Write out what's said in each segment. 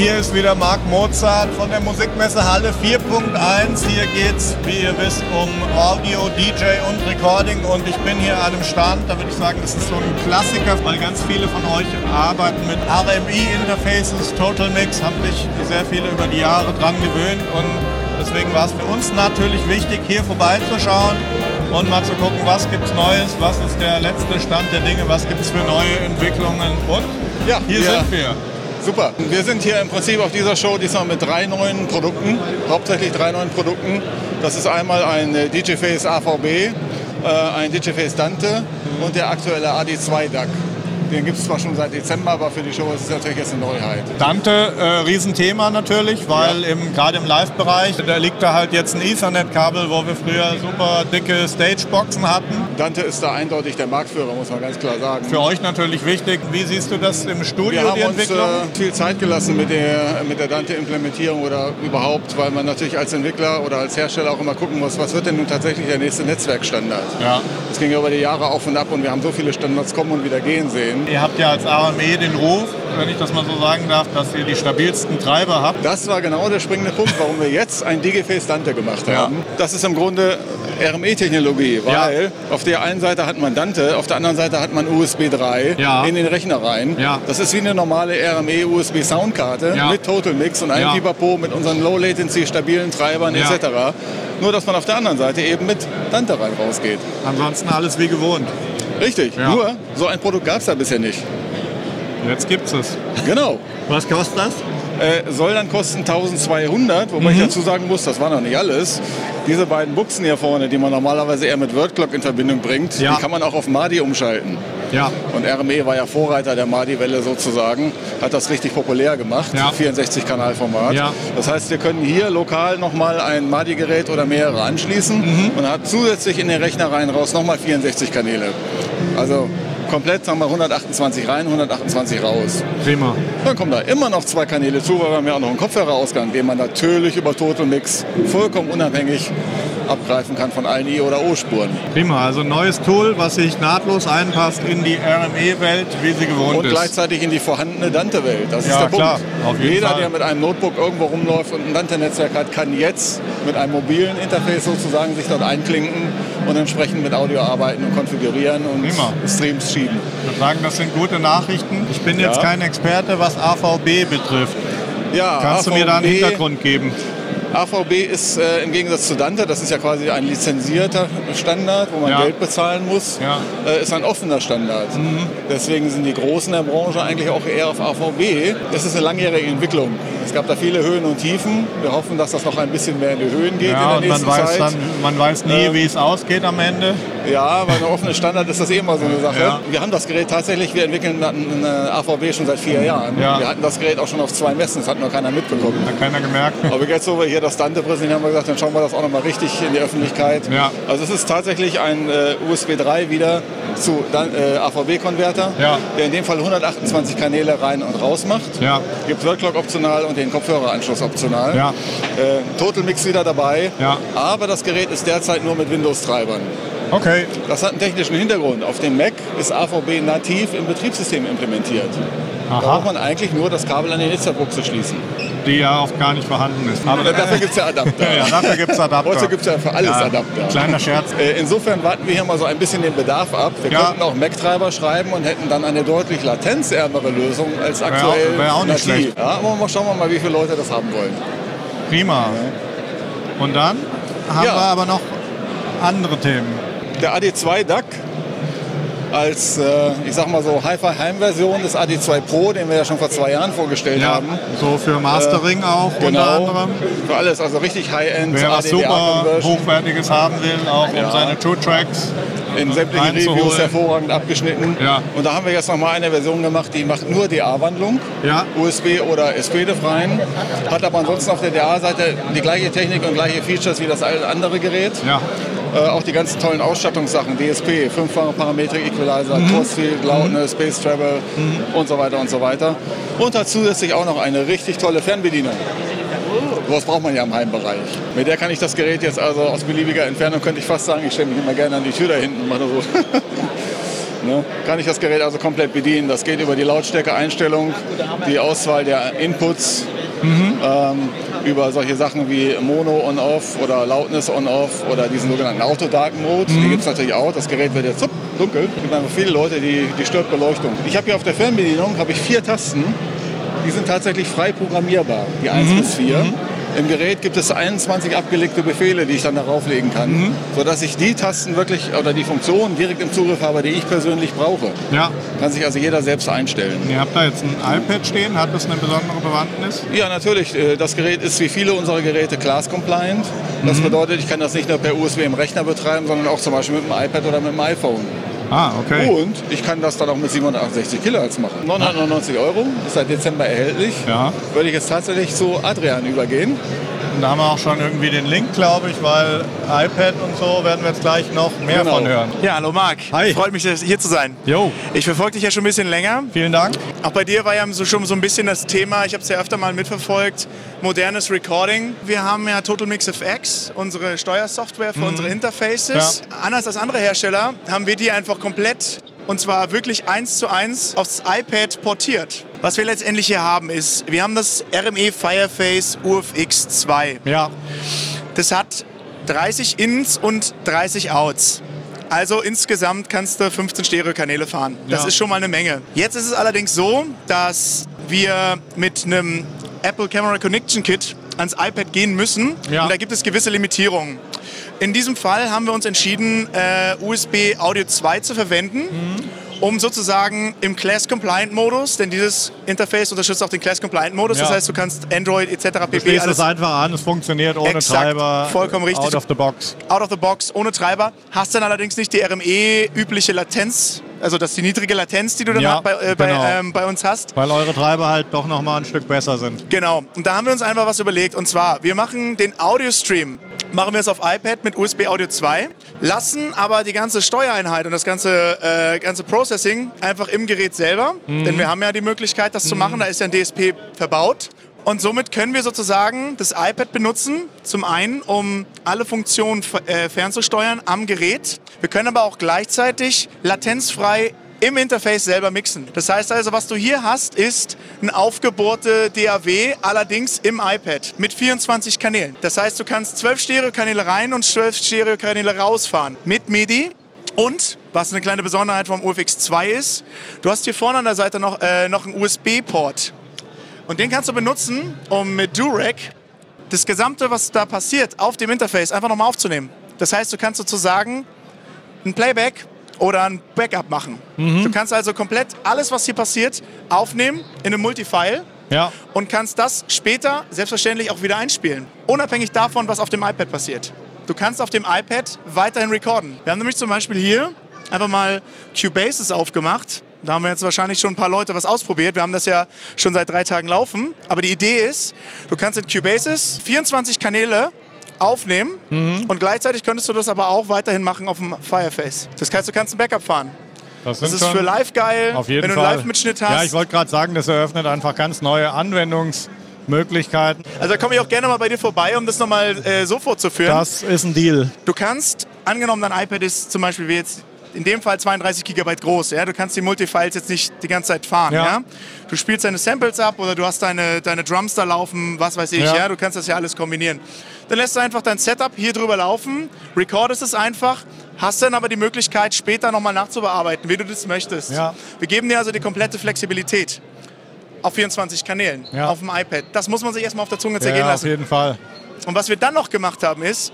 hier ist wieder Marc Mozart von der Musikmesse Halle 4.1. Hier geht es, wie ihr wisst, um Audio, DJ und Recording. Und ich bin hier an einem Stand, da würde ich sagen, das ist so ein Klassiker, weil ganz viele von euch arbeiten mit RMI-Interfaces, Total Mix, haben sich sehr viele über die Jahre dran gewöhnt. Und deswegen war es für uns natürlich wichtig, hier vorbeizuschauen und mal zu gucken, was gibt es Neues, was ist der letzte Stand der Dinge, was gibt es für neue Entwicklungen. Und ja, hier ja. sind wir. Super. Wir sind hier im Prinzip auf dieser Show diesmal mit drei neuen Produkten, hauptsächlich drei neuen Produkten. Das ist einmal ein äh, DJ Face AVB, äh, ein DJ Face Dante und der aktuelle AD2 DAC. Den gibt es zwar schon seit Dezember, aber für die Show ist es natürlich jetzt eine Neuheit. Dante, äh, Riesenthema natürlich, weil ja. gerade im Live-Bereich, da liegt da halt jetzt ein Ethernet-Kabel, wo wir früher super dicke Stage-Boxen hatten. Dante ist da eindeutig der Marktführer, muss man ganz klar sagen. Für euch natürlich wichtig. Wie siehst du das im Studio, wir haben Uns, äh, viel Zeit gelassen mit der, mit der Dante-Implementierung oder überhaupt, weil man natürlich als Entwickler oder als Hersteller auch immer gucken muss, was wird denn nun tatsächlich der nächste Netzwerkstandard. Ja. Das ging über die Jahre auf und ab und wir haben so viele Standards kommen und wieder gehen sehen. Ihr habt ja als AME den Ruf, wenn ich das mal so sagen darf, dass ihr die stabilsten Treiber habt. Das war genau der springende Punkt, warum wir jetzt ein Digiface Dante gemacht haben. Ja. Das ist im Grunde RME-Technologie, weil ja. auf der einen Seite hat man Dante, auf der anderen Seite hat man USB 3 ja. in den Rechner rein. Das ist wie eine normale RME USB Soundkarte mit Total Mix und einem. Pipapo mit unseren Low Latency stabilen Treibern etc. Nur dass man auf der anderen Seite eben mit Dante rein rausgeht. Ansonsten alles wie gewohnt. Richtig, ja. nur so ein Produkt gab es da bisher nicht. Jetzt gibt es. Genau. Was kostet das? Äh, soll dann kosten 1200, wobei mhm. ich dazu sagen muss, das war noch nicht alles. Diese beiden Buchsen hier vorne, die man normalerweise eher mit WordClock in Verbindung bringt, ja. die kann man auch auf MADI umschalten. Ja. Und RME war ja Vorreiter der MADI-Welle sozusagen, hat das richtig populär gemacht, ja. 64-Kanal-Format. Ja. Das heißt, wir können hier lokal nochmal ein MADI-Gerät oder mehrere anschließen mhm. und hat zusätzlich in den Rechner rein raus nochmal 64 Kanäle. Also komplett haben wir 128 rein, 128 raus. Prima. Dann kommen da immer noch zwei Kanäle zu, weil wir haben ja auch noch einen Kopfhörerausgang, den man natürlich über Total Mix vollkommen unabhängig abgreifen kann von allen I- oder O-Spuren. Prima, also ein neues Tool, was sich nahtlos einpasst in die RME-Welt, wie sie gewohnt und ist. Und gleichzeitig in die vorhandene Dante-Welt. Das ja, ist der klar, Punkt. Jeder, Fall. der mit einem Notebook irgendwo rumläuft und ein Dante-Netzwerk hat, kann jetzt mit einem mobilen Interface sozusagen sich dort einklinken und entsprechend mit Audio arbeiten und konfigurieren und Prima. Streams schieben. Ich würde sagen, das sind gute Nachrichten. Ich bin jetzt ja. kein Experte, was AVB betrifft. Ja, Kannst AVB, du mir da einen Hintergrund geben? AVB ist äh, im Gegensatz zu Dante, das ist ja quasi ein lizenzierter Standard, wo man ja. Geld bezahlen muss, ja. äh, ist ein offener Standard. Mhm. Deswegen sind die Großen der Branche eigentlich auch eher auf AVB. Das ist eine langjährige Entwicklung. Es gab da viele Höhen und Tiefen. Wir hoffen, dass das noch ein bisschen mehr in die Höhen geht ja, in der nächsten man weiß Zeit. Dann, man weiß nie, ähm, wie es ausgeht am Ende. Ja, bei einem offenen Standard ist das eh immer so eine Sache. Ja. Wir haben das Gerät tatsächlich, wir entwickeln eine AVB schon seit vier Jahren. Ja. Wir hatten das Gerät auch schon auf zwei Messen, das hat nur keiner mitbekommen. Hat keiner gemerkt. Aber jetzt, wo wir hier das Dante präsentieren, haben wir gesagt, dann schauen wir das auch nochmal richtig in die Öffentlichkeit. Ja. Also es ist tatsächlich ein äh, USB 3 wieder zu äh, AVB-Konverter, der in dem Fall 128 Kanäle rein und raus macht. Gibt Wordclock optional und den Kopfhöreranschluss optional. Ja. Äh, Total Mix wieder dabei. Ja. Aber das Gerät ist derzeit nur mit Windows-Treibern. Okay. Das hat einen technischen Hintergrund. Auf dem Mac ist AVB nativ im Betriebssystem implementiert. Aha. Da braucht man eigentlich nur das Kabel an die Netzwerkbuchse schließen. Die ja oft gar nicht vorhanden ist. Aber äh, dafür gibt es ja Adapter. ja, dafür gibt es Adapter. Heute gibt es ja für alles ja, Adapter. Kleiner Scherz. Äh, insofern warten wir hier mal so ein bisschen den Bedarf ab. Wir ja. könnten auch Mac-Treiber schreiben und hätten dann eine deutlich latenzärmere Lösung als aktuell. Wäre wär auch nicht schlecht. Ja, aber mal schauen wir mal, wie viele Leute das haben wollen. Prima. Und dann haben wir aber noch andere Themen der AD2 DAC als, äh, ich sag mal so, Hi-Fi-Heimversion des AD2 Pro, den wir ja schon vor zwei Jahren vorgestellt ja, haben. So für Mastering äh, auch genau, unter anderem. Für alles, also richtig High-End. Wer was super Hochwertiges haben will, auch ja. um seine Two-Tracks in sämtlichen Reviews hervorragend abgeschnitten. Ja. Und da haben wir jetzt nochmal eine Version gemacht, die macht nur DA-Wandlung, ja. USB oder SPDIF rein, hat aber ansonsten auf der DA-Seite die gleiche Technik und gleiche Features wie das andere Gerät. Ja. Äh, auch die ganzen tollen Ausstattungssachen, DSP, fünffache Parametrik Equalizer, mhm. Force Field, Loudness, Space Travel mhm. und so weiter und so weiter. Und hat zusätzlich auch noch eine richtig tolle Fernbedienung. Sowas braucht man ja im Heimbereich. Mit der kann ich das Gerät jetzt also aus beliebiger Entfernung, könnte ich fast sagen, ich stelle mich immer gerne an die Tür da hinten und mache so. Ne? Kann ich das Gerät also komplett bedienen. Das geht über die Lautstärke-Einstellung, die Auswahl der Inputs, mhm. ähm, über solche Sachen wie Mono on-off oder Loudness on-off oder diesen sogenannten Auto-Dark-Mode. Mhm. Die gibt es natürlich auch. Das Gerät wird jetzt dunkel. Es gibt einfach viele Leute, die, die stört Beleuchtung. Ich habe hier auf der Fernbedienung ich vier Tasten. Die sind tatsächlich frei programmierbar, die 1 mhm. bis 4. Mhm. Im Gerät gibt es 21 abgelegte Befehle, die ich dann darauf legen kann, mhm. sodass ich die Tasten wirklich oder die Funktionen direkt im Zugriff habe, die ich persönlich brauche. Ja. Kann sich also jeder selbst einstellen. Ihr habt da jetzt ein iPad stehen, hat das eine besondere Bewandtnis? Ja, natürlich. Äh, das Gerät ist wie viele unserer Geräte class-compliant. Das mhm. bedeutet, ich kann das nicht nur per USB im Rechner betreiben, sondern auch zum Beispiel mit dem iPad oder mit dem iPhone. Ah, okay. Und ich kann das dann auch mit 768 Kilohertz machen. 999 Euro, ist seit Dezember erhältlich. Ja. Würde ich jetzt tatsächlich zu Adrian übergehen. Und da haben wir auch schon irgendwie den Link, glaube ich, weil iPad und so werden wir jetzt gleich noch mehr genau. von hören. Ja, hallo Marc. Hi. Freut mich, hier zu sein. Jo. Ich verfolge dich ja schon ein bisschen länger. Vielen Dank. Auch bei dir war ja so schon so ein bisschen das Thema, ich habe es ja öfter mal mitverfolgt, modernes Recording. Wir haben ja Total Mix FX, unsere Steuersoftware für mhm. unsere Interfaces. Ja. Anders als andere Hersteller haben wir die einfach komplett und zwar wirklich eins zu eins aufs iPad portiert. Was wir letztendlich hier haben ist, wir haben das RME Fireface UFX 2. Ja. Das hat 30 Ins und 30 Outs. Also insgesamt kannst du 15 Stereokanäle fahren. Das ja. ist schon mal eine Menge. Jetzt ist es allerdings so, dass wir mit einem Apple Camera Connection Kit ans iPad gehen müssen. Ja. Und da gibt es gewisse Limitierungen. In diesem Fall haben wir uns entschieden, äh, USB Audio 2 zu verwenden. Mhm um sozusagen im Class-Compliant-Modus, denn dieses Interface unterstützt auch den Class-Compliant-Modus, ja. das heißt, du kannst Android etc. pp. Du schließt es einfach an, es funktioniert ohne Exakt, Treiber. Vollkommen richtig. Out of the box. Out of the box, ohne Treiber. Hast dann allerdings nicht die RME-übliche Latenz, also das ist die niedrige Latenz, die du dann ja, bei, äh, bei, genau. ähm, bei, uns hast. Weil eure Treiber halt doch nochmal ein Stück besser sind. Genau. Und da haben wir uns einfach was überlegt. Und zwar, wir machen den Audio-Stream machen wir es auf iPad mit USB Audio 2, lassen aber die ganze Steuereinheit und das ganze, äh, ganze Processing einfach im Gerät selber, mhm. denn wir haben ja die Möglichkeit, das mhm. zu machen, da ist ja ein DSP verbaut. Und somit können wir sozusagen das iPad benutzen, zum einen, um alle Funktionen äh, fernzusteuern am Gerät. Wir können aber auch gleichzeitig latenzfrei im Interface selber mixen. Das heißt also, was du hier hast, ist ein aufgebohrte DAW, allerdings im iPad mit 24 Kanälen. Das heißt, du kannst 12 Stereokanäle rein und 12 Stereokanäle rausfahren mit MIDI. Und, was eine kleine Besonderheit vom UFX 2 ist, du hast hier vorne an der Seite noch, äh, noch einen USB-Port. Und den kannst du benutzen, um mit Durek das Gesamte, was da passiert, auf dem Interface einfach nochmal aufzunehmen. Das heißt, du kannst sozusagen ein Playback oder ein Backup machen. Mhm. Du kannst also komplett alles, was hier passiert, aufnehmen in einem Multifile ja. und kannst das später selbstverständlich auch wieder einspielen. Unabhängig davon, was auf dem iPad passiert. Du kannst auf dem iPad weiterhin recorden. Wir haben nämlich zum Beispiel hier einfach mal Cubases aufgemacht. Da haben wir jetzt wahrscheinlich schon ein paar Leute was ausprobiert. Wir haben das ja schon seit drei Tagen laufen. Aber die Idee ist, du kannst in Cubases 24 Kanäle aufnehmen mhm. und gleichzeitig könntest du das aber auch weiterhin machen auf dem Fireface. Das heißt, du kannst ein Backup fahren. Das, das ist für live geil, wenn du einen Live-Mitschnitt hast. Ja, ich wollte gerade sagen, das eröffnet einfach ganz neue Anwendungsmöglichkeiten. Also da komme ich auch gerne mal bei dir vorbei, um das nochmal äh, so vorzuführen. Das ist ein Deal. Du kannst, angenommen dein iPad ist zum Beispiel wie jetzt in dem Fall 32 GB groß. Ja? Du kannst die Multifiles jetzt nicht die ganze Zeit fahren. Ja. ja? Du spielst deine Samples ab oder du hast deine, deine Drums da laufen, was weiß ich. Ja. ja. Du kannst das ja alles kombinieren. Dann lässt du einfach dein Setup hier drüber laufen, recordest es einfach, hast dann aber die Möglichkeit, später nochmal nachzubearbeiten, wie du das möchtest. Ja. Wir geben dir also die komplette Flexibilität auf 24 Kanälen ja. auf dem iPad. Das muss man sich erstmal auf der Zunge zergehen ja, lassen. Auf jeden Fall. Und was wir dann noch gemacht haben ist,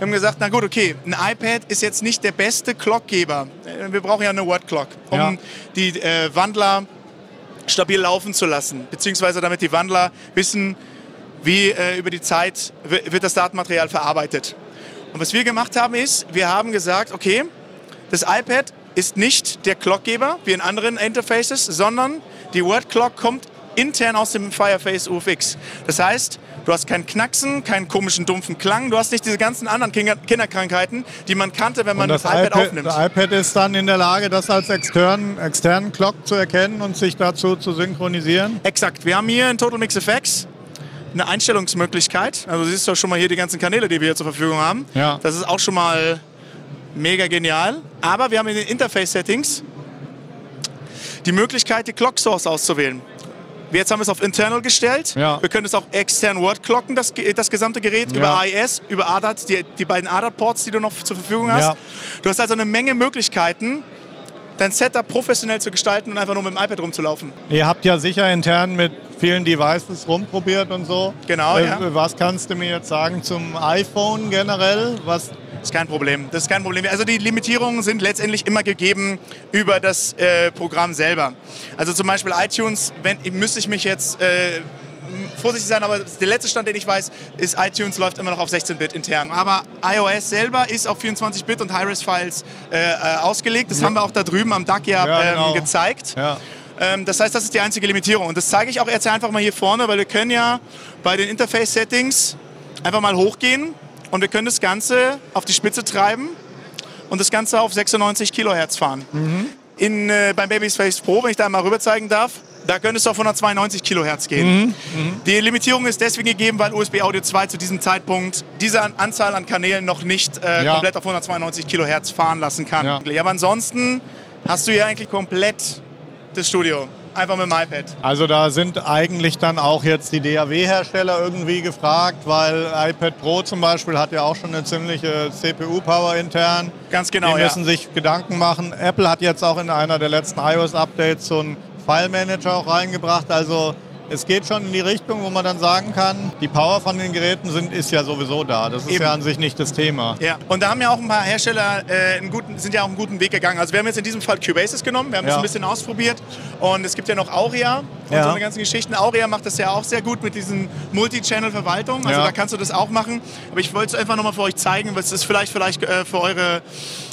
wir haben gesagt, na gut, okay, ein iPad ist jetzt nicht der beste Clockgeber. Wir brauchen ja eine Word Clock, um ja. die äh, Wandler stabil laufen zu lassen, beziehungsweise damit die Wandler wissen, wie äh, über die Zeit wird das Datenmaterial verarbeitet. Und was wir gemacht haben ist, wir haben gesagt, okay, das iPad ist nicht der Clockgeber wie in anderen Interfaces, sondern die Word Clock kommt intern aus dem Fireface UFX. Das heißt, du hast kein Knacksen, keinen komischen dumpfen Klang, du hast nicht diese ganzen anderen Kinderkrankheiten, die man kannte, wenn man das, das iPad, iPad, aufnimmt. Das iPad ist dann in der Lage, das als externen, externen Clock zu erkennen und sich dazu zu synchronisieren? Exakt. Wir haben hier in Total Mix FX eine Einstellungsmöglichkeit. Also siehst du schon mal hier die ganzen Kanäle, die wir hier zur Verfügung haben. Ja. Das ist auch schon mal mega genial. Aber wir haben in den Interface-Settings die Möglichkeit, die Clock Source auszuwählen. Jetzt haben wir es auf internal gestellt. Ja. Wir können es auch extern wordclocken, das, das gesamte Gerät, Ja. über IS, über ADAT, die, die beiden ADAT-Ports, die du noch zur Verfügung hast. Ja. Du hast also eine Menge Möglichkeiten, dein Setup professionell zu gestalten und einfach nur mit dem iPad rumzulaufen. Ihr habt ja sicher intern mit vielen Devices rumprobiert und so. Genau, Äh, ja. Was kannst du mir jetzt sagen zum iPhone generell? Was, ist kein Problem. Das ist kein Problem. Also die Limitierungen sind letztendlich immer gegeben über das äh, Programm selber. Also zum Beispiel iTunes, wenn, müsste ich mich jetzt äh, vorsichtig sein, aber der letzte Stand, den ich weiß, ist iTunes läuft immer noch auf 16-Bit intern. Aber iOS selber ist auf 24-Bit und High-Res-Files äh, äh, ausgelegt. Das haben wir auch da drüben am DAC ja, Ja, genau. ähm, gezeigt. ja. Ähm, das heißt, das ist die einzige Limitierung. Und das zeige ich auch jetzt einfach mal hier vorne, weil wir können ja bei den Interface-Settings einfach mal hochgehen und wir können das Ganze auf die Spitze treiben und das Ganze auf 96 Kilohertz fahren. In, äh, beim Babyface Pro, wenn ich da mal rüber zeigen darf, da könnte es auf 192 Kilohertz gehen. Die Limitierung ist deswegen gegeben, weil USB Audio 2 zu diesem Zeitpunkt diese An Anzahl an Kanälen noch nicht äh, Ja. komplett auf 192 Kilohertz fahren lassen kann. Ja. Aber ansonsten hast du ja eigentlich komplett das Studio. Einfach mit dem iPad. Also da sind eigentlich dann auch jetzt die DAW-Hersteller irgendwie gefragt, weil iPad Pro zum Beispiel hat ja auch schon eine ziemliche CPU-Power intern. Ganz genau, Die ja. müssen sich Gedanken machen. Apple hat jetzt auch in einer der letzten iOS-Updates so einen File-Manager auch reingebracht. Also es geht schon in die Richtung, wo man dann sagen kann, die Power von den Geräten sind, ist ja sowieso da. Das ist Eben. ja an sich nicht das Thema. Ja, und da haben ja auch ein paar Hersteller äh, einen guten, sind ja auch einen guten Weg gegangen. Also wir haben jetzt in diesem Fall Cubasis genommen, wir haben das Ja. ein bisschen ausprobiert und es gibt ja noch Aurea und Ja. so eine ganzen Geschichten. Aurea macht das ja auch sehr gut mit diesen Multi-Channel-Verwaltung, also Ja. da kannst du das auch machen. Aber ich wollte es einfach nochmal für euch zeigen, was ist vielleicht, vielleicht äh, für eure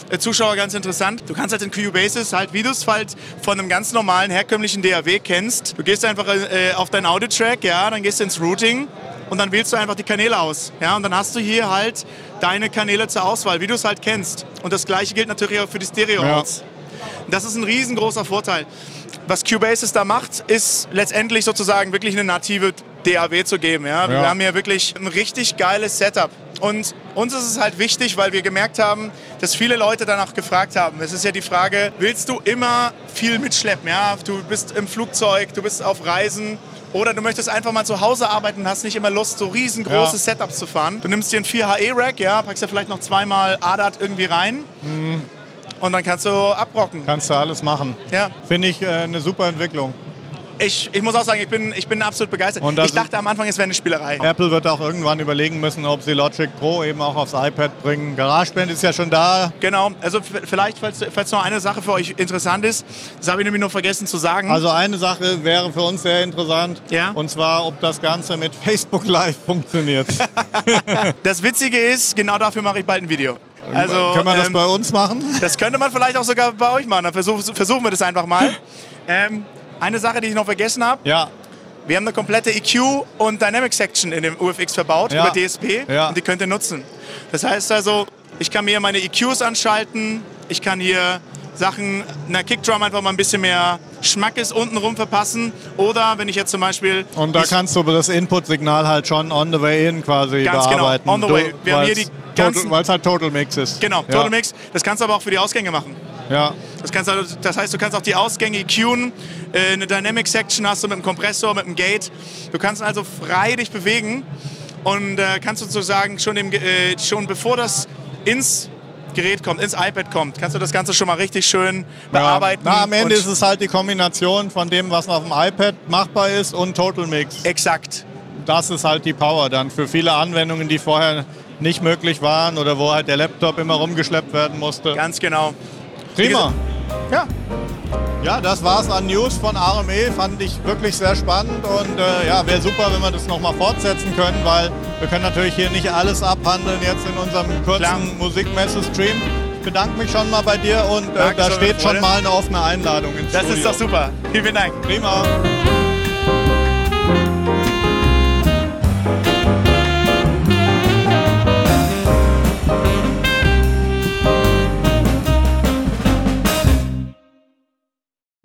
äh, Zuschauer ganz interessant. Du kannst halt in Cubasis halt, wie du es halt von einem ganz normalen, herkömmlichen DAW kennst, du gehst einfach äh, auf deinen Audio-Track, ja, dann gehst du ins Routing und dann wählst du einfach die Kanäle aus. Ja, und dann hast du hier halt deine Kanäle zur Auswahl, wie du es halt kennst. Und das gleiche gilt natürlich auch für die Stereo-Outs. Das ist ein riesengroßer Vorteil. Was Cubasis da macht, ist letztendlich sozusagen wirklich eine native DAW zu geben. Ja? Wir Ja. haben hier wirklich ein richtig geiles Setup. Und uns ist es halt wichtig, weil wir gemerkt haben, dass viele Leute danach gefragt haben. Es ist ja die Frage, willst du immer viel mitschleppen? Ja? Du bist im Flugzeug, du bist auf Reisen oder du möchtest einfach mal zu Hause arbeiten und hast nicht immer Lust, so riesengroße Ja. Setups zu fahren. Du nimmst dir ein 4HE-Rack, ja, packst da vielleicht noch zweimal ADAT irgendwie rein und dann kannst du abrocken. Kannst du alles machen. Ja. Finde ich äh, eine super Entwicklung. Ich, ich muss auch sagen, ich bin, ich bin absolut begeistert. Und Ich dachte am Anfang, es wäre eine Spielerei. Apple wird auch irgendwann überlegen müssen, ob sie Logic Pro eben auch aufs iPad bringen. GarageBand ist ja schon da. Genau, also vielleicht, falls, falls noch eine Sache für euch interessant ist, das habe ich nämlich noch vergessen zu sagen. Also eine Sache wäre für uns sehr interessant. Ja. Und zwar, ob das Ganze mit Facebook Live funktioniert. das Witzige ist, genau dafür mache ich bald ein Video. Also, Können wir das ähm, bei uns machen? das könnte man vielleicht auch sogar bei euch machen. Dann versuch, versuchen wir das einfach mal. ähm, eine Sache, die ich noch vergessen habe. Ja. Wir haben eine komplette EQ und Dynamic Section in dem UFX verbaut Ja. über DSP Ja. und die könnt ihr nutzen. Das heißt also, ich kann mir meine EQs anschalten, ich kann hier Sachen, einer Kickdrum einfach mal ein bisschen mehr Schmackes untenrum verpassen oder wenn ich jetzt zum Beispiel Und da kannst du das Input-Signal halt schon on the way in quasi Ganz genau, bearbeiten. on the way. Wir haben hier die ganzen- Weil es halt Total Mix ist. genau ja. Total Mix, das kannst du aber auch für die Ausgänge machen. Ja. Das, kannst du, das heißt, du kannst auch die Ausgänge EQen, äh, eine Dynamic Section hast du mit dem Kompressor, mit dem Gate. Du kannst also frei dich bewegen und äh, kannst sozusagen schon, im, äh, schon bevor das ins Gerät kommt, ins iPad kommt, kannst du das Ganze schon mal richtig schön bearbeiten. Ja. Na, am Ende ist es halt die Kombination von dem, was auf dem iPad machbar ist und Total Mix. Exakt. Das ist halt die Power dann für viele Anwendungen, die vorher nicht möglich waren oder wo halt der Laptop immer rumgeschleppt werden musste. Ganz genau. Prima. Ja, Ja, das war's an News von RME. Fand ich wirklich sehr spannend und äh, ja, wäre super, wenn wir das nochmal fortsetzen können, weil wir können natürlich hier nicht alles abhandeln jetzt in unserem kurzen. Musikmesse-Stream. Ich bedanke mich schon mal bei dir und äh, da steht schon mal eine offene Einladung ins das Studio. ist doch super. Vielen, vielen Dank. Prima.